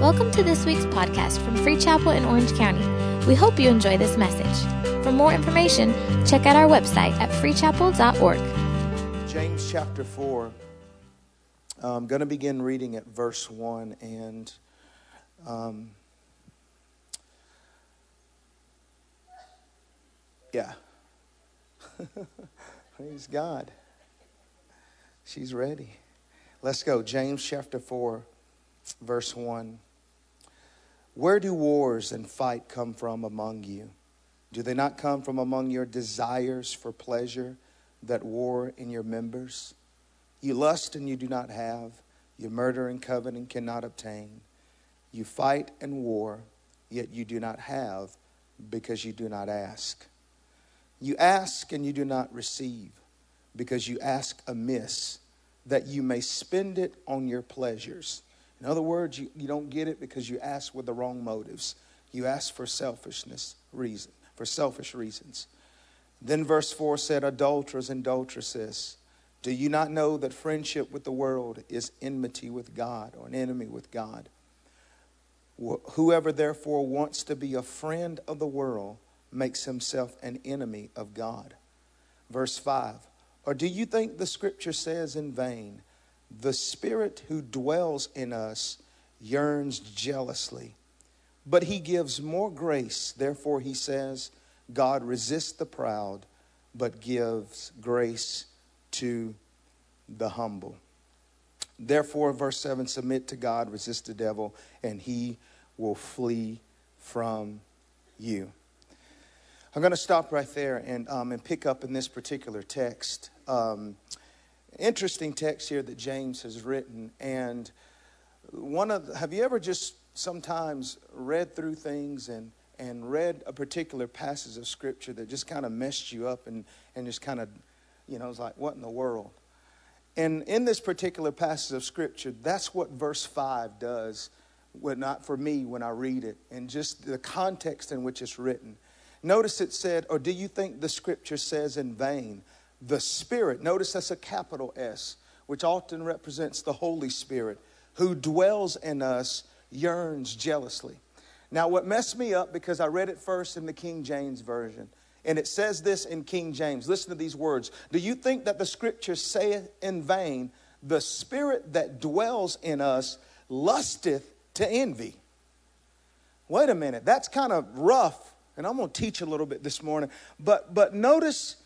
Welcome to this week's podcast from Free Chapel in Orange County. We hope you enjoy this message. For more information, check out our website at freechapel.org. James chapter 4. I'm going to begin reading at verse 1 and um, yeah. Praise God. She's ready. Let's go. James chapter 4, verse 1. Where do wars and fight come from among you? Do they not come from among your desires for pleasure that war in your members? You lust and you do not have. You murder and covet and cannot obtain. You fight and war, yet you do not have because you do not ask. You ask and you do not receive because you ask amiss that you may spend it on your pleasures. In other words, you, you don't get it because you ask with the wrong motives. You ask for selfishness reason, for selfish reasons. Then verse 4 said, Adulterers and adulteresses, do you not know that friendship with the world is enmity with God or an enemy with God? Whoever therefore wants to be a friend of the world makes himself an enemy of God. Verse 5 Or do you think the scripture says in vain, the spirit who dwells in us yearns jealously, but he gives more grace. Therefore, he says, God resists the proud, but gives grace to the humble. Therefore, verse 7 submit to God, resist the devil, and he will flee from you. I'm going to stop right there and, um, and pick up in this particular text. Um, interesting text here that James has written. And one of the, have you ever just sometimes read through things and, and read a particular passage of scripture that just kind of messed you up and, and just kind of, you know, it's like, what in the world? And in this particular passage of scripture, that's what verse 5 does, well, not for me when I read it, and just the context in which it's written. Notice it said, or do you think the scripture says in vain? The Spirit, notice that's a capital S, which often represents the Holy Spirit, who dwells in us, yearns jealously. Now, what messed me up because I read it first in the King James Version, and it says this in King James. Listen to these words. Do you think that the scripture saith in vain, the Spirit that dwells in us lusteth to envy? Wait a minute, that's kind of rough and I'm to teach a little bit this morning. But but notice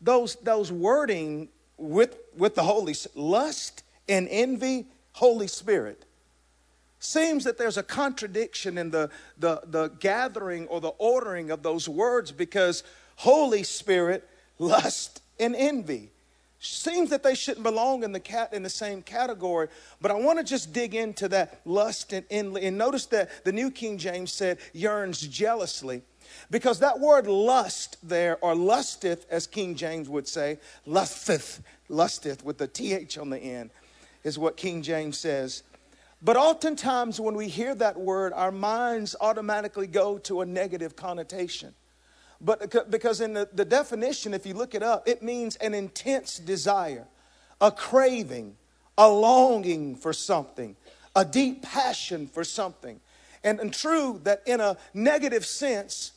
those those wording with with the Holy lust and envy, Holy Spirit. Seems that there's a contradiction in the, the, the gathering or the ordering of those words because Holy Spirit, lust, and envy. Seems that they shouldn't belong in the cat in the same category, but I want to just dig into that lust and envy. And notice that the New King James said yearns jealously. Because that word lust there, or lusteth, as King James would say, lusteth, lusteth with the TH on the end, is what King James says. But oftentimes when we hear that word, our minds automatically go to a negative connotation. But because in the, the definition, if you look it up, it means an intense desire, a craving, a longing for something, a deep passion for something. And, and true that in a negative sense,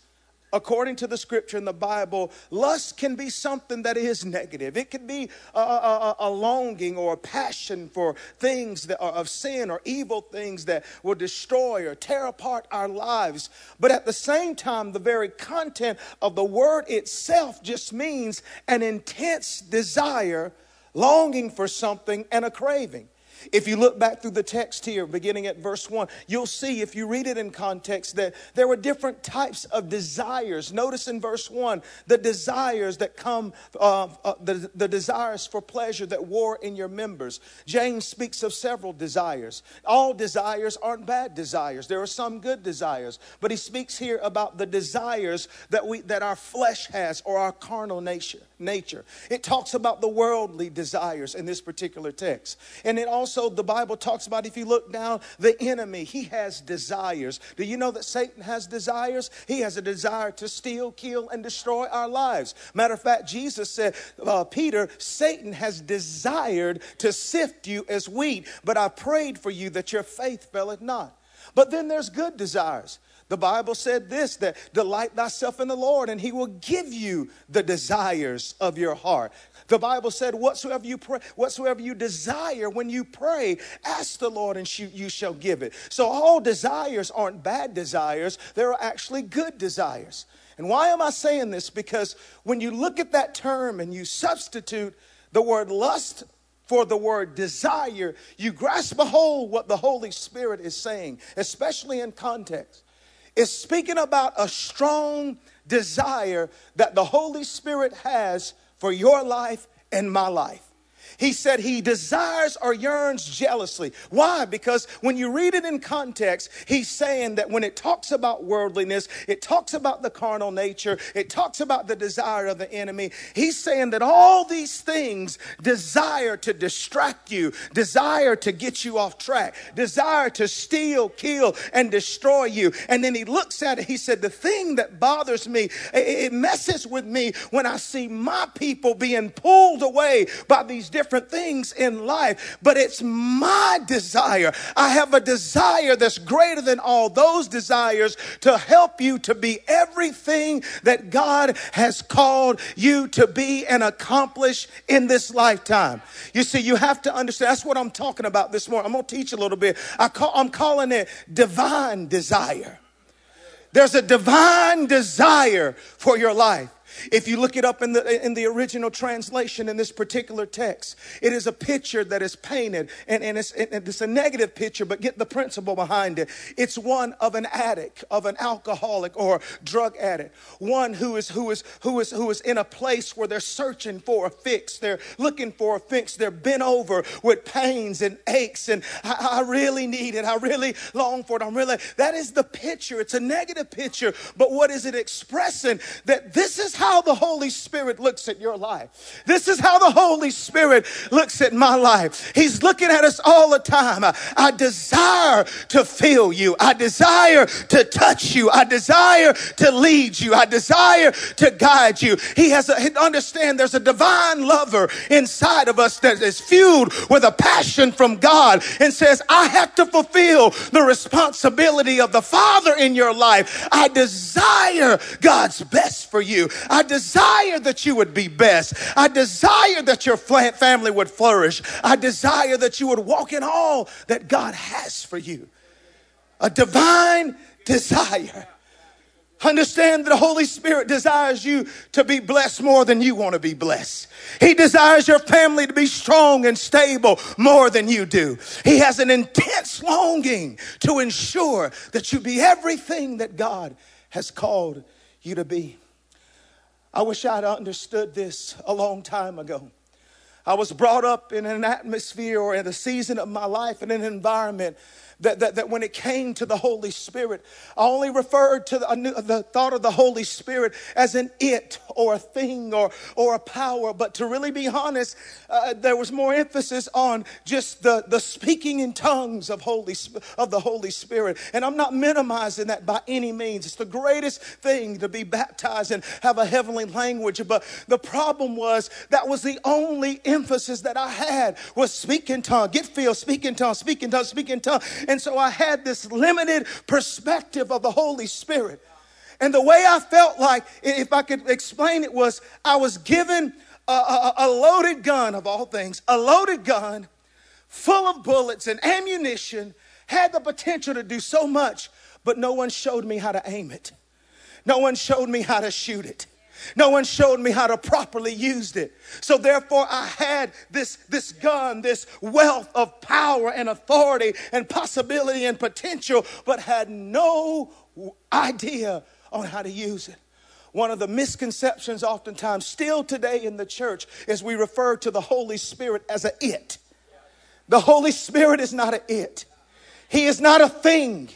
according to the scripture in the Bible, lust can be something that is negative. It can be a, a, a, longing or a passion for things that are of sin or evil things that will destroy or tear apart our lives. But at the same time, the very content of the word itself just means an intense desire, longing for something, and a craving. If you look back through the text here, beginning at verse 1, you'll see, if you read it in context, that there were different types of desires. Notice in verse 1 the desires that come, uh, uh, the, the desires for pleasure that war in your members. James speaks of several desires. All desires aren't bad desires, there are some good desires. But he speaks here about the desires that, we, that our flesh has or our carnal nature. nature. It talks about the worldly desires in this particular text. And it also also, the Bible talks about if you look down, the enemy, he has desires. Do you know that Satan has desires? He has a desire to steal, kill, and destroy our lives. Matter of fact, Jesus said, uh, Peter, Satan has desired to sift you as wheat, but I prayed for you that your faith faileth not. But then there's good desires. The Bible said this that delight thyself in the Lord, and he will give you the desires of your heart. The Bible said, whatsoever you pray, whatsoever you desire when you pray, ask the Lord and you shall give it. So all desires aren't bad desires, they're actually good desires. And why am I saying this? Because when you look at that term and you substitute the word lust for the word desire, you grasp a hold what the Holy Spirit is saying, especially in context. It's speaking about a strong desire that the Holy Spirit has for your life and my life. He said he desires or yearns jealously. Why? Because when you read it in context, he's saying that when it talks about worldliness, it talks about the carnal nature, it talks about the desire of the enemy. He's saying that all these things desire to distract you, desire to get you off track, desire to steal, kill, and destroy you. And then he looks at it, he said, The thing that bothers me, it messes with me when I see my people being pulled away by these different different things in life, but it's my desire. I have a desire that's greater than all those desires to help you to be everything that God has called you to be and accomplish in this lifetime. You see, you have to understand that's what I'm talking about this morning. I'm going to teach a little bit. I call, I'm calling it divine desire. There's a divine desire for your life. If you look it up in the, in the original translation in this particular text, it is a picture that is painted, and, and, it's, and it's a negative picture, but get the principle behind it. It's one of an addict, of an alcoholic or drug addict, one who is, who is, who is, who is in a place where they're searching for a fix. They're looking for a fix. They're bent over with pains and aches, and I, I really need it. I really long for it. I'm really, that is the picture. It's a negative picture, but what is it expressing? That this is how the Holy Spirit looks at your life. This is how the Holy Spirit looks at my life. He's looking at us all the time. I desire to feel you. I desire to touch you. I desire to lead you. I desire to guide you. He has a, understand there's a divine lover inside of us that is fueled with a passion from God and says, I have to fulfill the responsibility of the Father in your life. I desire God's best for you. I desire that you would be best. I desire that your family would flourish. I desire that you would walk in all that God has for you. A divine desire. Understand that the Holy Spirit desires you to be blessed more than you want to be blessed. He desires your family to be strong and stable more than you do. He has an intense longing to ensure that you be everything that God has called you to be. I wish I'd understood this a long time ago. I was brought up in an atmosphere or in a season of my life in an environment that, that, that when it came to the Holy Spirit, I only referred to the, the thought of the Holy Spirit as an it or a thing or, or a power. But to really be honest, uh, there was more emphasis on just the, the speaking in tongues of, Holy, of the Holy Spirit. And I'm not minimizing that by any means. It's the greatest thing to be baptized and have a heavenly language. But the problem was that was the only emphasis that I had was speaking tongue. Get filled, speaking tongue, speaking tongue, speaking tongue. So I had this limited perspective of the Holy Spirit. And the way I felt like, if I could explain it, was I was given a, a, a, loaded gun, of all things, a loaded gun full of bullets and ammunition, had the potential to do so much, but no one showed me how to aim it. No one showed me how to shoot it. No one showed me how to properly use it. So therefore I had this, this gun, this wealth of power and authority and possibility and potential, but had no idea on how to use it. One of the misconceptions, oftentimes, still today in the church, is we refer to the Holy Spirit as a it. The Holy Spirit is not a it. He is not a thing.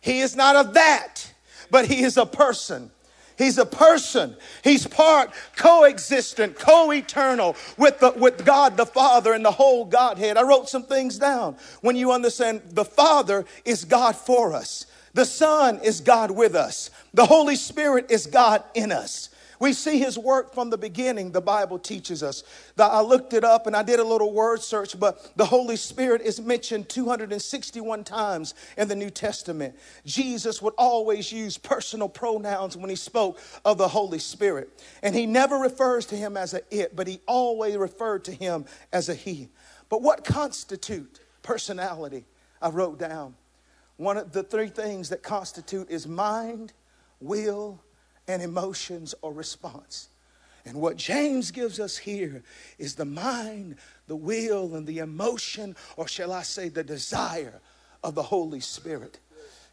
He is not a that, but He is a person. He's a person. He's part coexistent, co-eternal with the, with God the Father and the whole Godhead. I wrote some things down. When you understand the Father is God for us. The Son is God with us. The Holy Spirit is God in us. We see his work from the beginning, the Bible teaches us. I looked it up and I did a little word search, but the Holy Spirit is mentioned 261 times in the New Testament. Jesus would always use personal pronouns when he spoke of the Holy Spirit. And he never refers to him as a it, but he always referred to him as a he. But what constitute personality? I wrote down. One of the three things that constitute is mind, will, and emotions or response. And what James gives us here is the mind, the will, and the emotion, or shall I say, the desire of the Holy Spirit.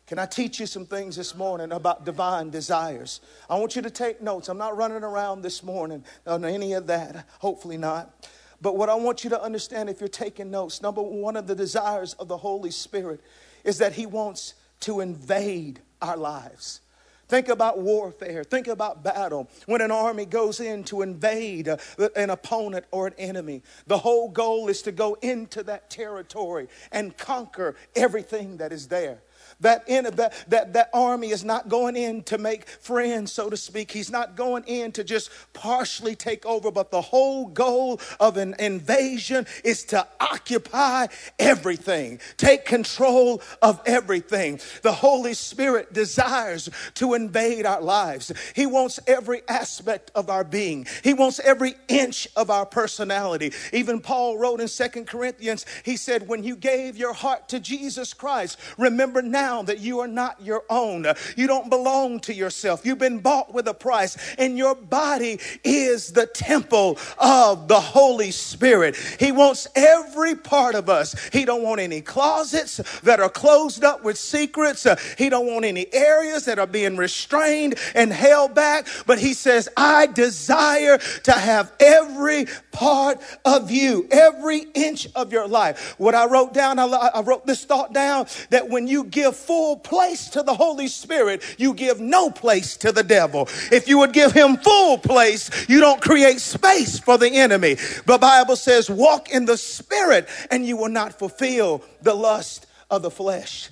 Can I teach you some things this morning about divine desires? I want you to take notes. I'm not running around this morning on any of that, hopefully not. But what I want you to understand if you're taking notes, number one of the desires of the Holy Spirit is that He wants to invade our lives. Think about warfare. Think about battle. When an army goes in to invade an opponent or an enemy, the whole goal is to go into that territory and conquer everything that is there. That, in, that, that, that army is not going in to make friends, so to speak. He's not going in to just partially take over, but the whole goal of an invasion is to occupy everything, take control of everything. The Holy Spirit desires to invade our lives. He wants every aspect of our being, He wants every inch of our personality. Even Paul wrote in Second Corinthians, he said, When you gave your heart to Jesus Christ, remember now that you are not your own. You don't belong to yourself. You've been bought with a price, and your body is the temple of the Holy Spirit. He wants every part of us. He don't want any closets that are closed up with secrets. He don't want any areas that are being restrained and held back. But he says, I desire to have every part of you, every inch of your life. What I wrote down, I wrote this thought down that when you give full place to the Holy Spirit, you give no place to the devil. If you would give him full place, you don't create space for the enemy. The Bible says, walk in the Spirit and you will not fulfill the lust of the flesh.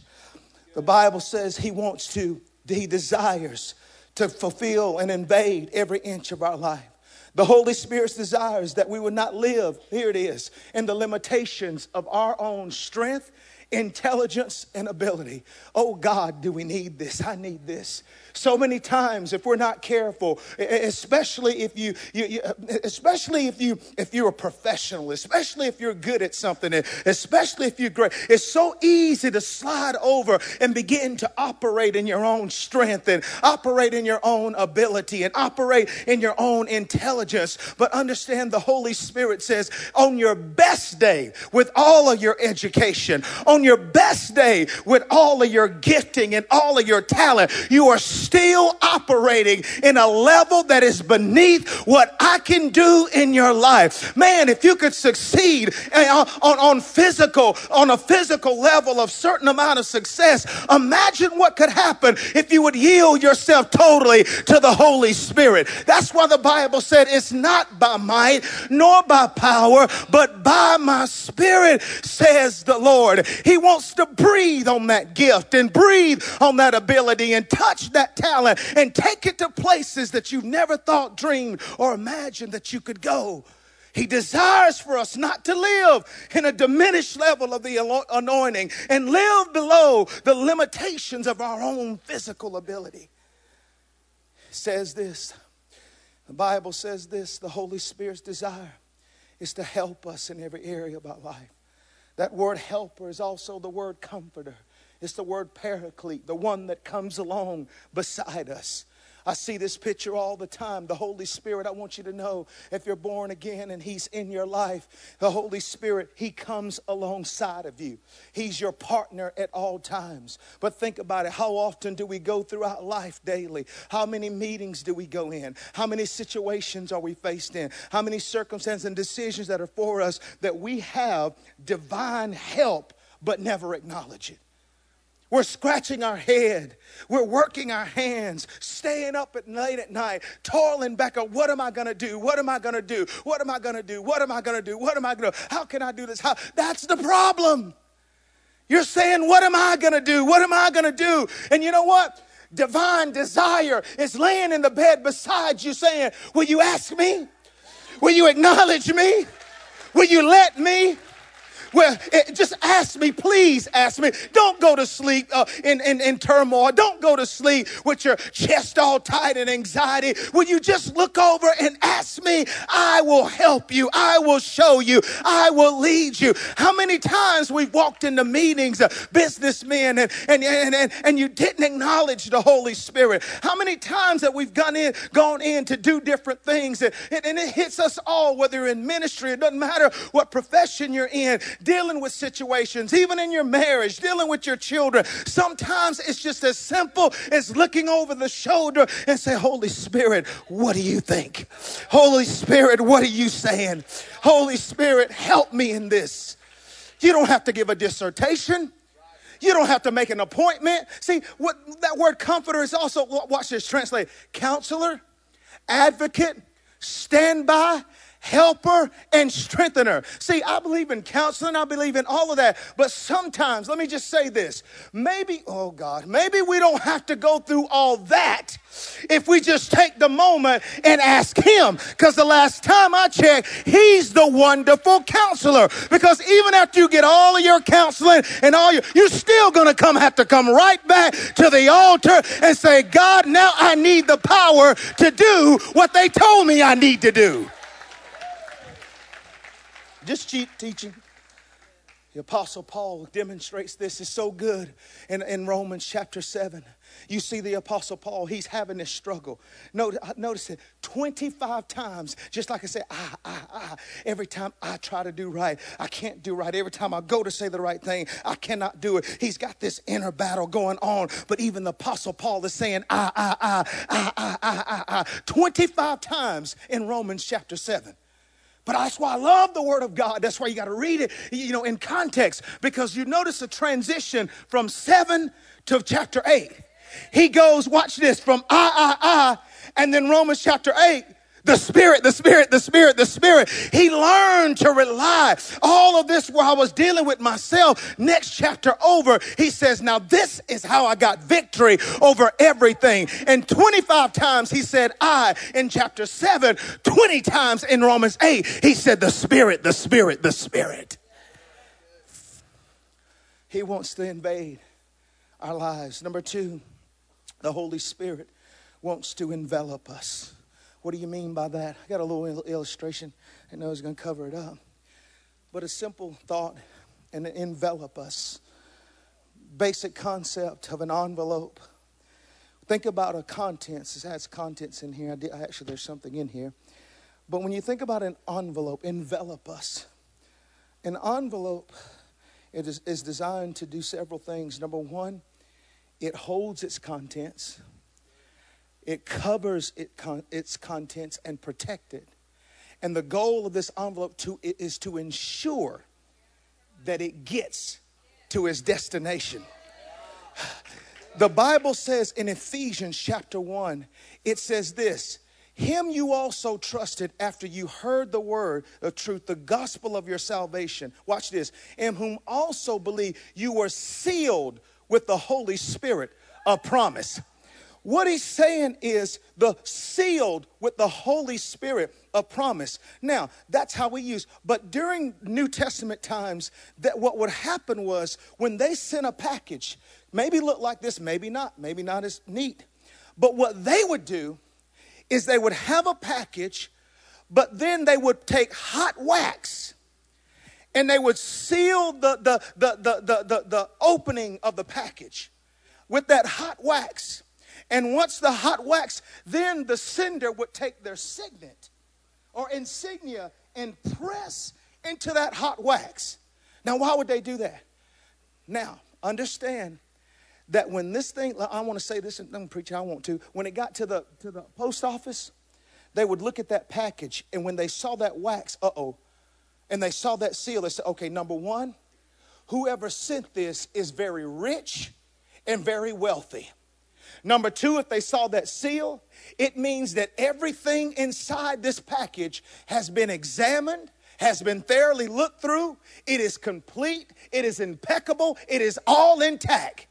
The Bible says he wants to, he desires to fulfill and invade every inch of our life. The Holy Spirit's desires that we would not live, here it is, in the limitations of our own strength intelligence and ability. Oh God, do we need this? I need this. So many times, if we're not careful, especially if you, you, you, especially if you, if you're a professional, especially if you're good at something, especially if you're great, it's so easy to slide over and begin to operate in your own strength and operate in your own ability and operate in your own intelligence. But understand the Holy Spirit says, on your best day, with all of your education, on your best day, with all of your gifting and all of your talent, you are still operating in a level that is beneath what I can do in your life. Man, if you could succeed eh, on, on, on physical, on a physical level of certain amount of success, imagine what could happen if you would yield yourself totally to the Holy Spirit. That's why the Bible said it's not by might nor by power, but by my spirit, says the Lord. He wants to breathe on that gift and breathe on that ability and touch that talent and take it to places that you've never thought, dreamed, or imagined that you could go. He desires for us not to live in a diminished level of the anointing and live below the limitations of our own physical ability. It says this the Bible says this the Holy Spirit's desire is to help us in every area of our life. That word helper is also the word comforter. It's the word paraclete, the one that comes along beside us. I see this picture all the time. The Holy Spirit, I want you to know if you're born again and He's in your life, the Holy Spirit, He comes alongside of you. He's your partner at all times. But think about it how often do we go throughout life daily? How many meetings do we go in? How many situations are we faced in? How many circumstances and decisions that are for us that we have divine help but never acknowledge it? We're scratching our head. We're working our hands, staying up at late at night, toiling back on what am I going to do? What am I going to do? What am I going to do? What am I going to do? What am I going to do? How can I do this? How? That's the problem. You're saying, what am I going to do? What am I going to do? And you know what? divine desire is laying in the bed beside you saying, Will you ask me? Will you acknowledge me? Will you let me? Well, it, just ask me, please ask me. Don't go to sleep uh, in, in, in turmoil. Don't go to sleep with your chest all tight and anxiety. Will you just look over and ask me? I will help you. I will show you. I will lead you. How many times we've walked into meetings, uh, businessmen, and, and, and, and, and you didn't acknowledge the Holy Spirit? How many times that we've gone in, gone in to do different things, and, and it hits us all, whether in ministry, it doesn't matter what profession you're in dealing with situations, even in your marriage, dealing with your children. Sometimes it's just as simple as looking over the shoulder and say, Holy Spirit, what do you think? Holy Spirit, what are you saying? Holy Spirit, help me in this. You don't have to give a dissertation. You don't have to make an appointment. See, what that word comforter is also, watch this translate counselor, advocate, standby, helper and strengthener. See, I believe in counseling, I believe in all of that. But sometimes, let me just say this maybe, oh God, maybe we don't have to go through all that if we just take the moment and ask Him. Because the last time I checked, He's the wonderful counselor. Because even after you get all of your counseling and all your, you're still going to come have to come right back to the altar and say, God, now I need the power to do what they told me I need to do. Just cheap teaching. The Apostle Paul demonstrates this is so good in, in Romans chapter 7. You see the Apostle Paul, he's having this struggle. Notice, notice it 25 times, just like I said, ah, ah, ah. Every time I try to do right, I can't do right. Every time I go to say the right thing, I cannot do it. He's got this inner battle going on. But even the Apostle Paul is saying, ah, ah, ah, ah, ah, ah, ah, ah, 25 times in Romans chapter 7. But that's why I love the Word of God. That's why you got to read it, you know, in context, because you notice a transition from seven to chapter eight. He goes, watch this, from I, I, I, and then Romans chapter eight the Spirit, the Spirit, the Spirit, the Spirit. He learned to rely. All of this while I was dealing with myself. Next chapter over, he says, Now this is how I got victory over everything. And 25 times he said, I in chapter 7, 20 times in Romans 8, he said, The Spirit, the Spirit, the Spirit. He wants to invade our lives. Number two, the Holy Spirit wants to envelop us. What do you mean by that? I got a little illustration. I know it's going to cover it up. But a simple thought and envelop us. Basic concept of an envelope. Think about a contents. It has contents in here. I Did, actually, there's something in here. But when you think about an envelope, envelop us. An envelope it is, is designed to do several things. Number one, it holds its contents it covers it con- its contents and protect it. And the goal of this envelope to, is to ensure that it gets to its destination. The Bible says in Ephesians chapter 1, it says this Him you also trusted after you heard the word of truth, the gospel of your salvation. Watch this. In whom also believe you were sealed with the Holy Spirit of promise what he's saying is the sealed with the Holy Spirit of promise. Now, that's how we use. But during New Testament times, that what would happen was when they sent a package, maybe look like this, maybe not, maybe not as neat. But what they would do is they would have a package, but then they would take hot wax and they would seal the, the, the, the, the, the, the opening of the package with that hot wax. And once the hot wax, then the sender would take their signet or insignia and press into that hot wax. Now, why would they do that? Now, understand that when this thing, I want to say this, and I'm preaching, I want to. When it got to the to the post office, they would look at that package, and when they saw that wax, uh oh, and they saw that seal, they said, okay, number one, whoever sent this is very rich and very wealthy. Number two, if they saw that seal, it means that everything inside this package has been examined, has been thoroughly looked through. It is complete, it is impeccable, it is all intact.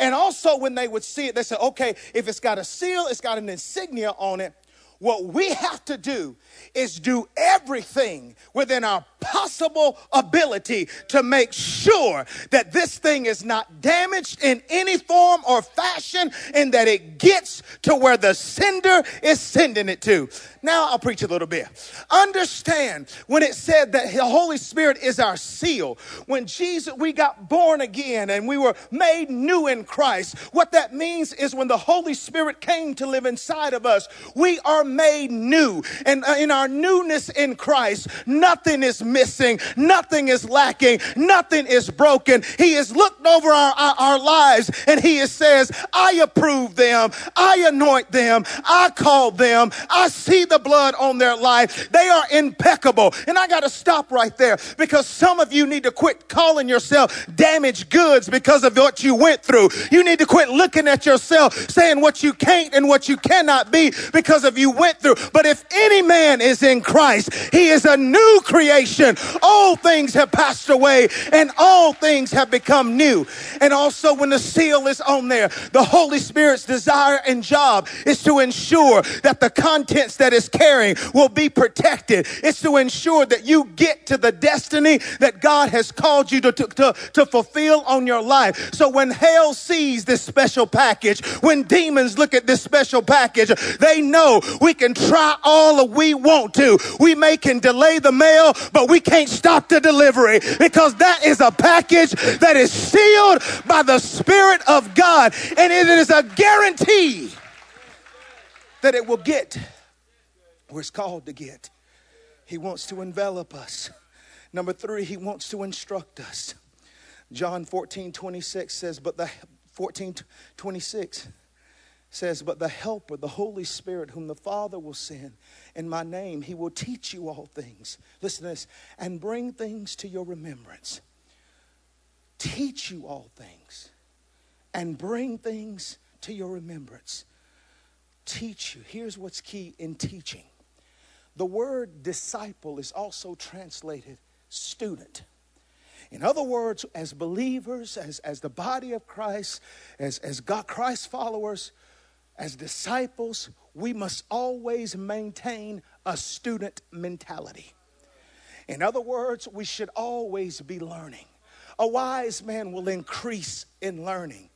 And also, when they would see it, they said, okay, if it's got a seal, it's got an insignia on it. What we have to do is do everything within our possible ability to make sure that this thing is not damaged in any form or fashion and that it gets to where the sender is sending it to. Now I'll preach a little bit. Understand when it said that the Holy Spirit is our seal. When Jesus, we got born again and we were made new in Christ, what that means is when the Holy Spirit came to live inside of us, we are made new. And uh, in our newness in Christ, nothing is missing, nothing is lacking, nothing is broken. He has looked over our, our, our lives and He says, I approve them, I anoint them, I call them, I see the blood on their life. They are impeccable. And I got to stop right there because some of you need to quit calling yourself damaged goods because of what you went through. You need to quit looking at yourself saying what you can't and what you cannot be because of you went through. But if any man is in Christ, he is a new creation. All things have passed away and all things have become new. And also when the seal is on there, the Holy Spirit's desire and job is to ensure that the contents that is carrying will be protected. It's to ensure that you get to the destiny that God has called you to, to, to, to fulfill on your life. So when hell sees this special package, when demons look at this special package, they know we can try all we want to. We may can delay the mail, but we can't stop the delivery because that is a package that is sealed by the Spirit of God. And it is a guarantee that it will get where it's called to get. He wants to envelop us. Number three, he wants to instruct us. John 14, 26 says, but the 14, 26 says, but the helper, the Holy Spirit, whom the Father will send in my name, he will teach you all things. Listen to this, and bring things to your remembrance. Teach you all things and bring things to your remembrance. Teach you. Here's what's key in teaching the word disciple is also translated student. In other words, as believers, as, as the body of Christ, as, as God, Christ followers, as disciples, we must always maintain a student mentality. In other words, we should always be learning. A wise man will increase in learning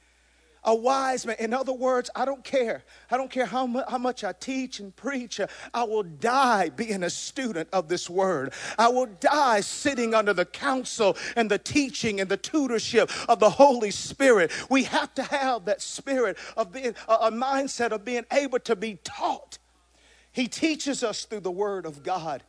a wise man. In other words, I don't care. I don't care how, mu- how much I teach and preach. I will die being a student of this word. I will die sitting under the counsel and the teaching and the tutorship of the Holy Spirit. We have to have that spirit of being, a, a mindset of being able to be taught. He teaches us through the word of God.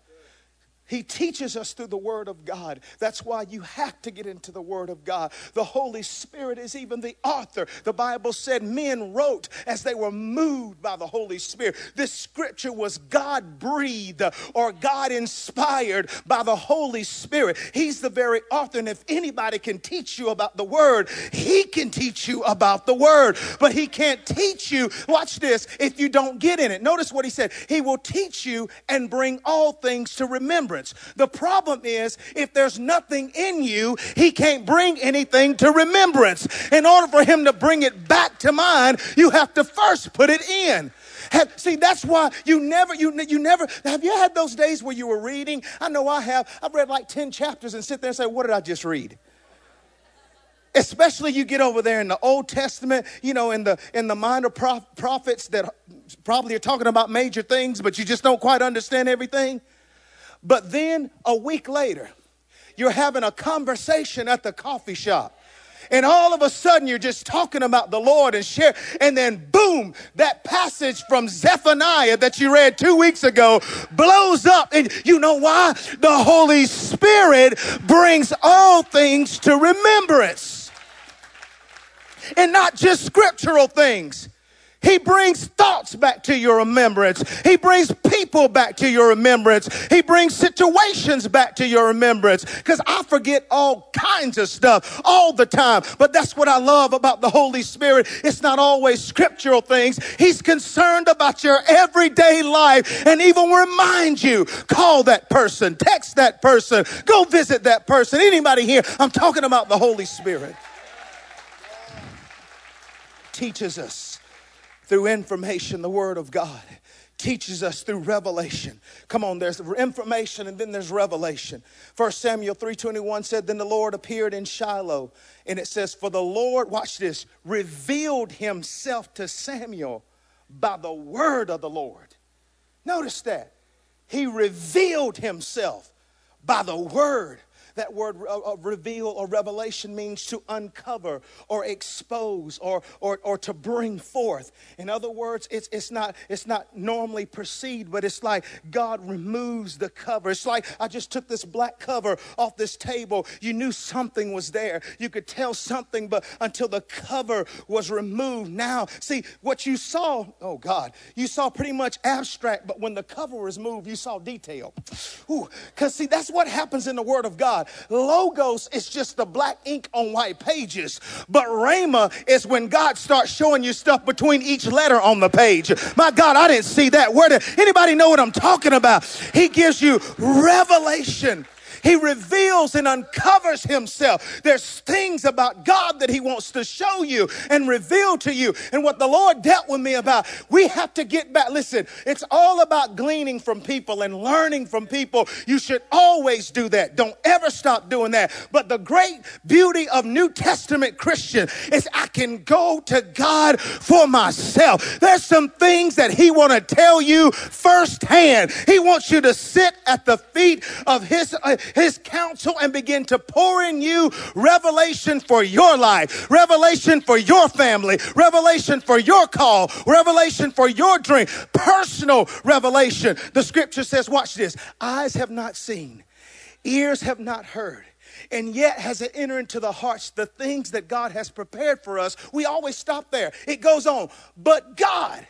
He teaches us through the Word of God. That's why you have to get into the Word of God. The Holy Spirit is even the author. The Bible said men wrote as they were moved by the Holy Spirit. This scripture was God breathed or God inspired by the Holy Spirit. He's the very author. And if anybody can teach you about the Word, He can teach you about the Word. But He can't teach you, watch this, if you don't get in it. Notice what He said He will teach you and bring all things to remembrance. The problem is, if there's nothing in you, he can't bring anything to remembrance. In order for him to bring it back to mind, you have to first put it in. Have, see, that's why you never, you, you never, have you had those days where you were reading? I know I have. I've read like 10 chapters and sit there and say, what did I just read? Especially you get over there in the Old Testament, you know, in the, in the minor prophets that probably are talking about major things, but you just don't quite understand everything. But then a week later, you're having a conversation at the coffee shop. And all of a sudden, you're just talking about the Lord and share. And then, boom, that passage from Zephaniah that you read two weeks ago blows up. And you know why? The Holy Spirit brings all things to remembrance. And not just scriptural things. He brings thoughts back to your remembrance. He brings people back to your remembrance. He brings situations back to your remembrance. Because I forget all kinds of stuff all the time. But that's what I love about the Holy Spirit. It's not always scriptural things. He's concerned about your everyday life and even remind you, call that person, text that person, go visit that person. Anybody here? I'm talking about the Holy Spirit. teaches us through information, the Word of God teaches us through revelation. Come on, there's information and then there's revelation. First Samuel 3:21 said, Then the Lord appeared in Shiloh, and it says, For the Lord, watch this, revealed himself to Samuel by the word of the Lord. Notice that. He revealed himself by the word that word uh, uh, reveal or revelation means to uncover or expose or, or, or to bring forth. In other words, it's, it's, not, it's not normally perceived, but it's like God removes the cover. It's like I just took this black cover off this table. You knew something was there. You could tell something, but until the cover was removed. Now, see, what you saw, oh God, you saw pretty much abstract, but when the cover was moved, you saw detail. Because, see, that's what happens in the Word of God. God. Logos is just the black ink on white pages, but Rhema is when God starts showing you stuff between each letter on the page. My God, I didn't see that. Where did anybody know what I'm talking about? He gives you revelation. He reveals and uncovers himself. There's things about God that he wants to show you and reveal to you. And what the Lord dealt with me about, we have to get back. Listen, it's all about gleaning from people and learning from people. You should always do that. Don't ever stop doing that. But the great beauty of New Testament Christian is I can go to God for myself. There's some things that he want to tell you firsthand. He wants you to sit at the feet of his uh, his counsel and begin to pour in you revelation for your life, revelation for your family, revelation for your call, revelation for your dream, personal revelation. The scripture says, watch this eyes have not seen, ears have not heard and yet has it entered into the hearts the things that God has prepared for us. We always stop there. It goes on. But God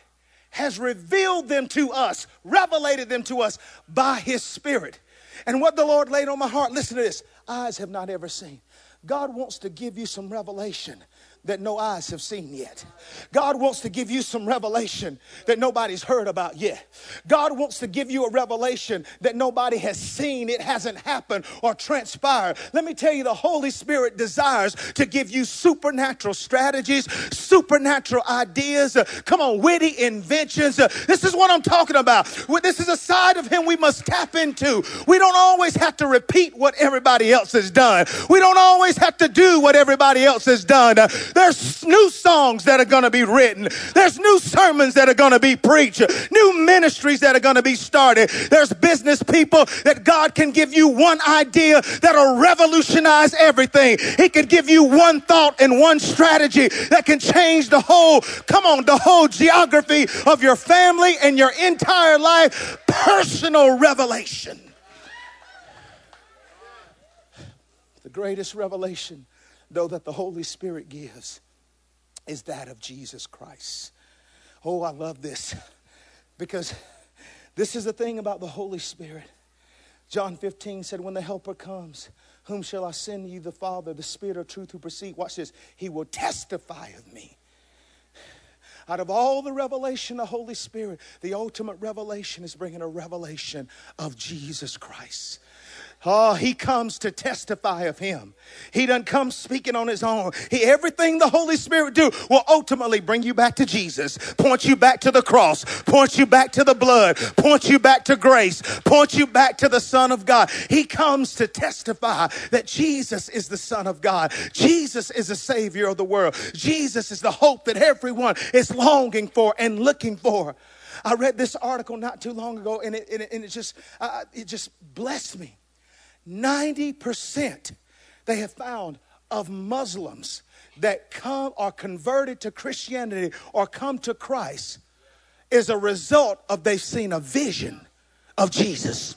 has revealed them to us, revelated them to us by his spirit. And what the Lord laid on my heart, listen to this eyes have not ever seen. God wants to give you some revelation that no eyes have seen yet. God wants to give you some revelation that nobody's heard about yet. God wants to give you a revelation that nobody has seen, it hasn't happened or transpired. Let me tell you, the Holy Spirit desires to give you supernatural strategies, supernatural ideas. Uh, come on, witty inventions. Uh, this is what I'm talking about. This is a side of Him we must tap into. We don't always have to repeat what everybody else has done, we don't always have to do what everybody else has done. Uh, there's new songs that are going to be written. There's new sermons that are going to be preached. New ministries that are going to be started. There's business people that God can give you one idea that'll revolutionize everything. He can give you one thought and one strategy that can change the whole, come on, the whole geography of your family and your entire life. Personal revelation. The greatest revelation though, that the Holy Spirit gives is that of Jesus Christ. Oh, I love this because this is the thing about the Holy Spirit. John 15 said, When the Helper comes, whom shall I send you, the Father, the Spirit of truth who proceed? Watch this. He will testify of me. Out of all the revelation of the Holy Spirit, the ultimate revelation is bringing a revelation of Jesus Christ. Oh, he comes to testify of him. He doesn't come speaking on his own. He, everything the Holy Spirit do will ultimately bring you back to Jesus, point you back to the cross, point you back to the blood, point you back to grace, point you back to the Son of God. He comes to testify that Jesus is the Son of God. Jesus is the Savior of the world. Jesus is the hope that everyone is longing for and looking for. I read this article not too long ago, and it, and it, and it just uh, it just blessed me. 90% they have found of Muslims that come are converted to Christianity or come to Christ is a result of they've seen a vision of Jesus.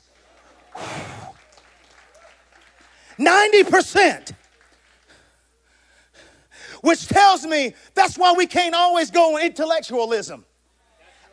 90%. Which tells me that's why we can't always go on intellectualism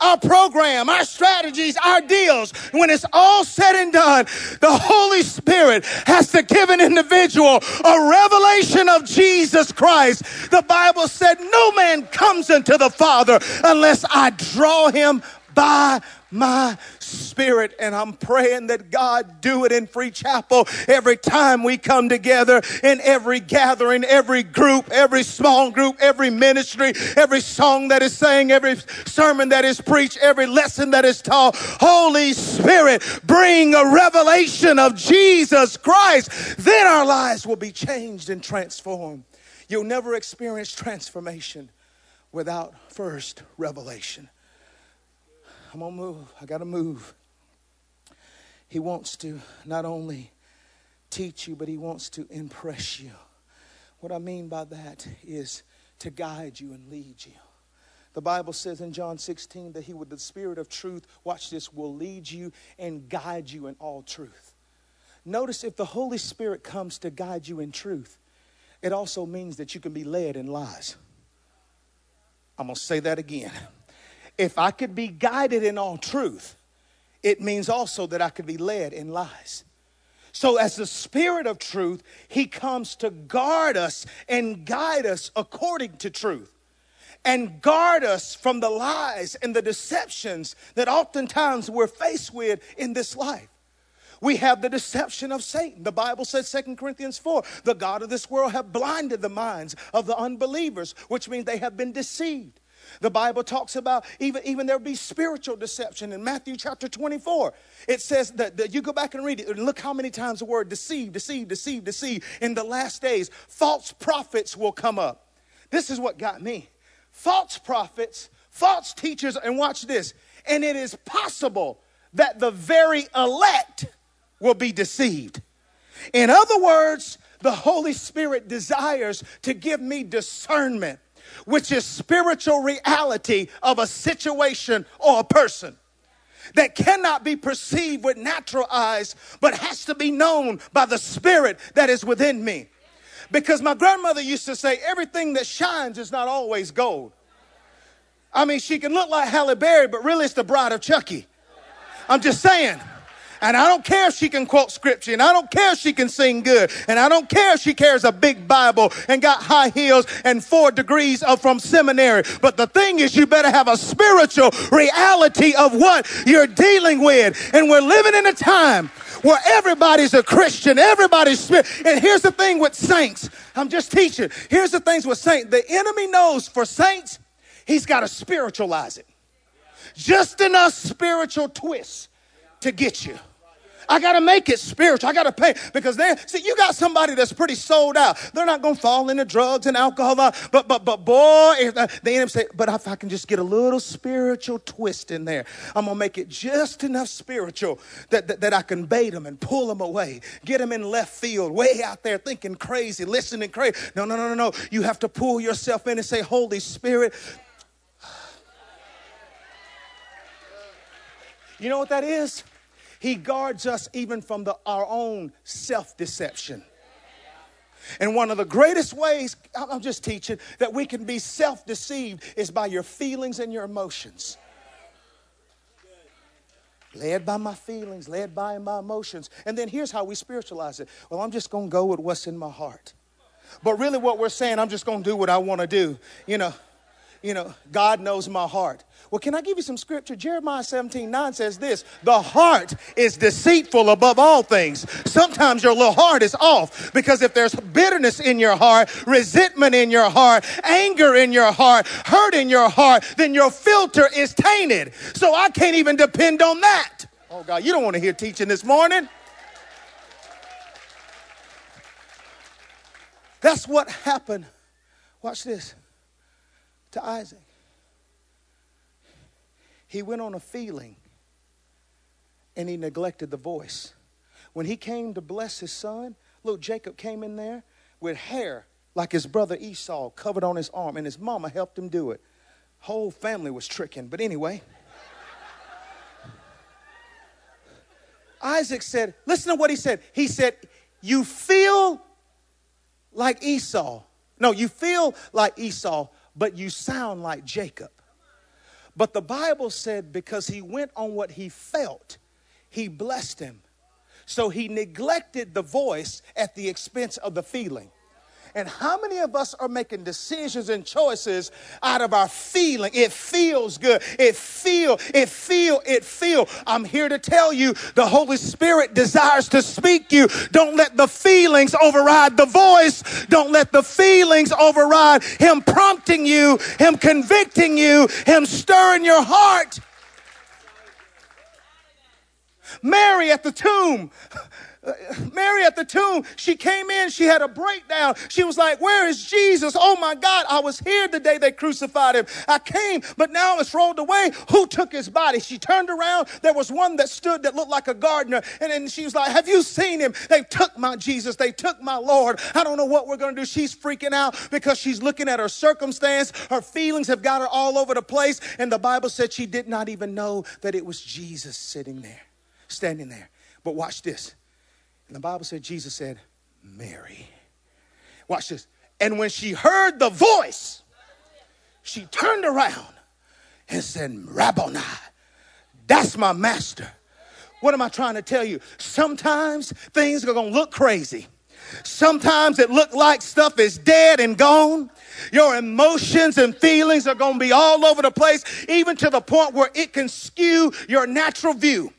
our program, our strategies, our deals, when it's all said and done, the Holy Spirit has to give an individual a revelation of Jesus Christ. The Bible said, No man comes unto the Father unless I draw him by my Spirit. And I'm praying that God do it in Free Chapel every time we come together in every gathering, every group, every small group, every ministry, every song that is sang, every sermon that is preached, every lesson that is taught. Holy Spirit, bring a revelation of Jesus Christ. Then our lives will be changed and transformed. You'll never experience transformation without first revelation. I'm gonna move. I gotta move. He wants to not only teach you, but he wants to impress you. What I mean by that is to guide you and lead you. The Bible says in John 16 that he with the spirit of truth, watch this, will lead you and guide you in all truth. Notice if the Holy Spirit comes to guide you in truth, it also means that you can be led in lies. I'm going to say that again. If I could be guided in all truth, it means also that I could be led in lies. So, as the Spirit of truth, He comes to guard us and guide us according to truth and guard us from the lies and the deceptions that oftentimes we're faced with in this life. We have the deception of Satan. The Bible says, 2 Corinthians 4, the God of this world have blinded the minds of the unbelievers, which means they have been deceived. The Bible talks about even, even there will be spiritual deception in Matthew chapter 24. It says that, that you go back and read it and look how many times the word deceive, deceive, deceive, deceive. In the last days, false prophets will come up. This is what got me. False prophets, false teachers, and watch this. And it is possible that the very elect will be deceived. In other words, the Holy Spirit desires to give me discernment, which is spiritual reality of a situation or a person that cannot be perceived with natural eyes, but has to be known by the Spirit that is within me. Because my grandmother used to say, everything that shines is not always gold. I mean, she can look like Halle Berry, but really it's the bride of Chucky. I'm just saying. And I don't care if she can quote scripture, and I don't care if she can sing good, and I don't care if she carries a big Bible and got high heels and four degrees from seminary. But the thing is, you better have a spiritual reality of what you're dealing with. And we're living in a time where everybody's a Christian, everybody's spirit. And here's the thing with saints. I'm just teaching. Here's the things with saints. The enemy knows for saints, he's got to spiritualize it. Just enough spiritual twists to get you. I got to make it spiritual. I got to pay because they see you got somebody that's pretty sold out. They're not going to fall into drugs and alcohol. But but but boy, if uh, the enemy say, but if I can just get a little spiritual twist in there, I'm gonna make it just enough spiritual that, that, that I can bait them and pull them away, get them in left field, way out there thinking crazy, listening crazy. No no no no no. You have to pull yourself in and say, Holy Spirit. You know what that is? He guards us even from the, our own self deception. And one of the greatest ways, I'm just teaching, that we can be self deceived is by your feelings and your emotions. Led by my feelings, led by my emotions. And then here's how we spiritualize it. Well, I'm just going to go with what's in my heart. But really, what we're saying, I'm just going to do what I want to do. You know, you know, God knows my heart. Well, can I give you some scripture? Jeremiah 17 9 says this The heart is deceitful above all things. Sometimes your little heart is off because if there's bitterness in your heart, resentment in your heart, anger in your heart, hurt in your heart, then your filter is tainted. So I can't even depend on that. Oh, God, you don't want to hear teaching this morning. That's what happened. Watch this to Isaac. He went on a feeling and he neglected the voice. When he came to bless his son, little Jacob came in there with hair like his brother Esau covered on his arm, and his mama helped him do it. Whole family was tricking, but anyway. Isaac said, listen to what he said. He said, You feel like Esau. No, you feel like Esau, but you sound like Jacob. But the Bible said because he went on what he felt, he blessed him. So he neglected the voice at the expense of the feeling. And how many of us are making decisions and choices out of our feeling? It feels good. It feel, it feel, it feel. I'm here to tell you the Holy Spirit desires to speak you. Don't let the feelings override the voice. Don't let the feelings override Him prompting you, Him convicting you, Him stirring your heart. Mary at the tomb. Mary at the tomb, she came in, she had a breakdown. She was like, Where is Jesus? Oh my God, I was here the day they crucified him. I came, but now it's rolled away. Who took his body? She turned around. There was one that stood that looked like a gardener. And then she was like, Have you seen him? They took my Jesus. They took my Lord. I don't know what we're going to do. She's freaking out because she's looking at her circumstance. Her feelings have got her all over the place. And the Bible said she did not even know that it was Jesus sitting there standing there. But watch this. And the Bible said, Jesus said, Mary. Watch this. And when she heard the voice, she turned around and said, Rabboni, that's my master. What am I trying to tell you? Sometimes things are going to look crazy. Sometimes it look like stuff is dead and gone. Your emotions and feelings are going to be all over the place, even to the point where it can skew your natural view.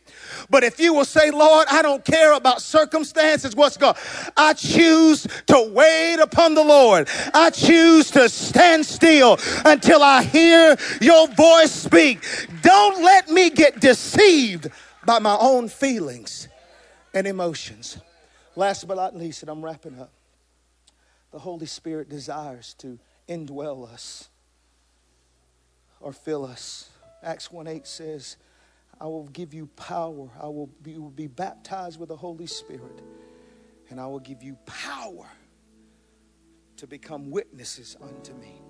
But if you will say, Lord, I don't care about circumstances, what's going I choose to wait upon the Lord. I choose to stand still until I hear your voice speak. Don't let me get deceived by my own feelings and emotions. Last but not least, and I'm wrapping up, the Holy Spirit desires to indwell us or fill us. Acts 1 8 says, I will give you power. I will be, will be baptized with the Holy Spirit. And I will give you power to become witnesses unto me.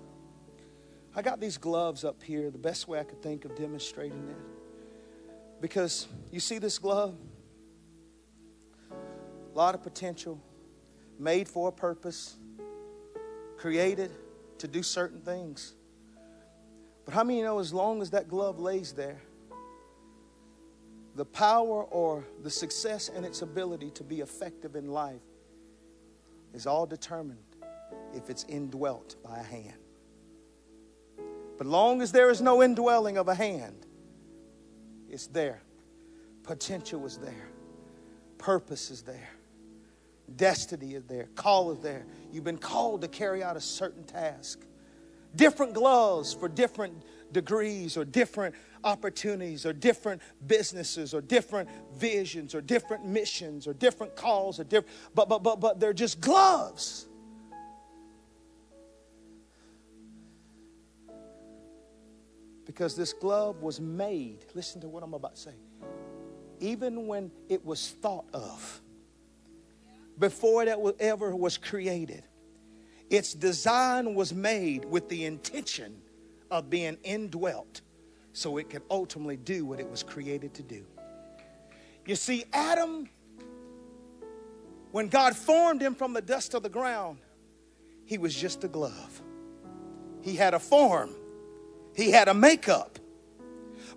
I got these gloves up here, the best way I could think of demonstrating that. Because you see this glove? A lot of potential, made for a purpose, created to do certain things. But how many know as long as that glove lays there, the power or the success and its ability to be effective in life is all determined if it's indwelt by a hand. But long as there is no indwelling of a hand, it's there. Potential is there. Purpose is there. Destiny is there. Call is there. You've been called to carry out a certain task. Different gloves for different degrees or different opportunities or different businesses or different visions or different missions or different calls or different but but but but they're just gloves. Because this glove was made listen to what i'm about to say even when it was thought of before it ever was created its design was made with the intention of being indwelt so it could ultimately do what it was created to do. You see, Adam, when God formed him from the dust of the ground, he was just a glove. He had a form, he had a makeup.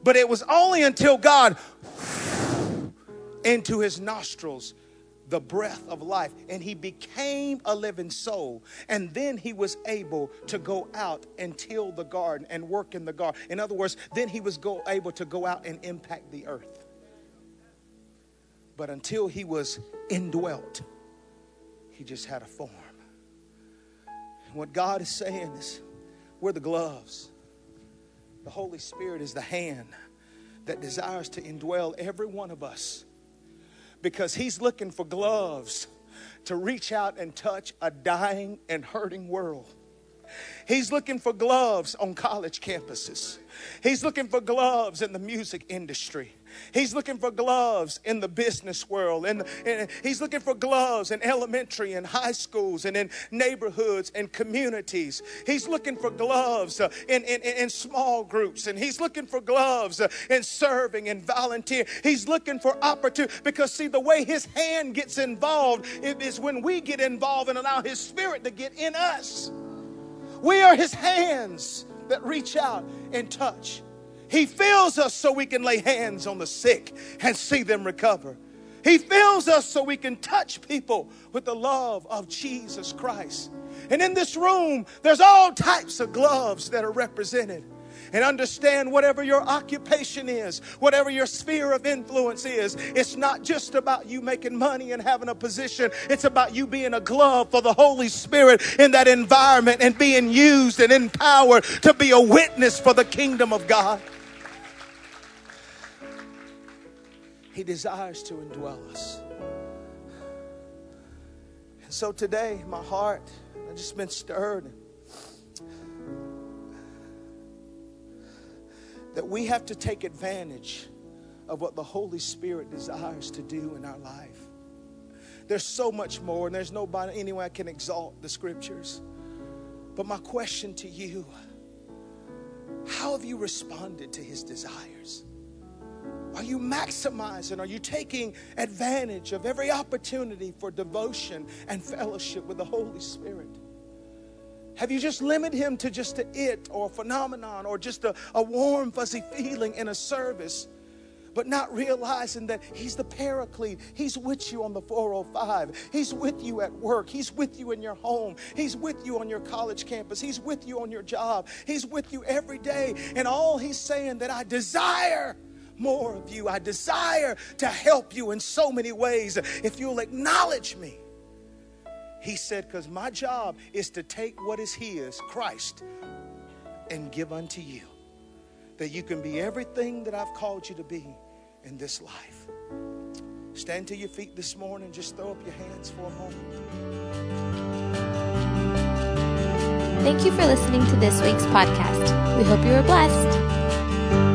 But it was only until God into his nostrils the breath of life and he became a living soul. And then he was able to go out and till the garden and work in the garden. In other words, then he was go, able to go out and impact the earth. But until he was indwelt, he just had a form. What God is saying is, we're the gloves. The Holy Spirit is the hand that desires to indwell every one of us because he's looking for gloves to reach out and touch a dying and hurting world. He's looking for gloves on college campuses. He's looking for gloves in the music industry. He's looking for gloves in the business world. And, he's looking for gloves in elementary and high schools and in neighborhoods and communities. He's looking for gloves uh, in, in, in small groups. And he's looking for gloves uh, in serving and volunteer. He's looking for opportunity because, see, the way his hand gets involved is when we get involved and allow his spirit to get in us. We are his hands that reach out and touch. He fills us so we can lay hands on the sick and see them recover. He fills us so we can touch people with the love of Jesus Christ. And in this room, there's all types of gloves that are represented and understand whatever your occupation is, whatever your sphere of influence is, it's not just about you making money and having a position. It's about you being a glove for the Holy Spirit in that environment and being used and empowered to be a witness for the kingdom of God. He desires to indwell us. And so today, my heart, I've just been stirred. That we have to take advantage of what the Holy Spirit desires to do in our life. There's so much more, and there's nobody anyway I can exalt the scriptures. But my question to you how have you responded to his desires? Are you maximizing? Are you taking advantage of every opportunity for devotion and fellowship with the Holy Spirit? Have you just limited him to just a it or a phenomenon or just a, a warm, fuzzy feeling in a service? but not realizing that He's the paraclete. He's with you on the 405. He's with you at work. He's with you in your home. He's with you on your college campus. He's with you on your job. He's with you every day. And all He's saying that I desire more of you. I desire to help you in so many ways. If you'll acknowledge me, he said, Because my job is to take what is His, Christ, and give unto you. That you can be everything that I've called you to be in this life. Stand to your feet this morning. Just throw up your hands for a moment. Thank you for listening to this week's podcast. We hope you were blessed.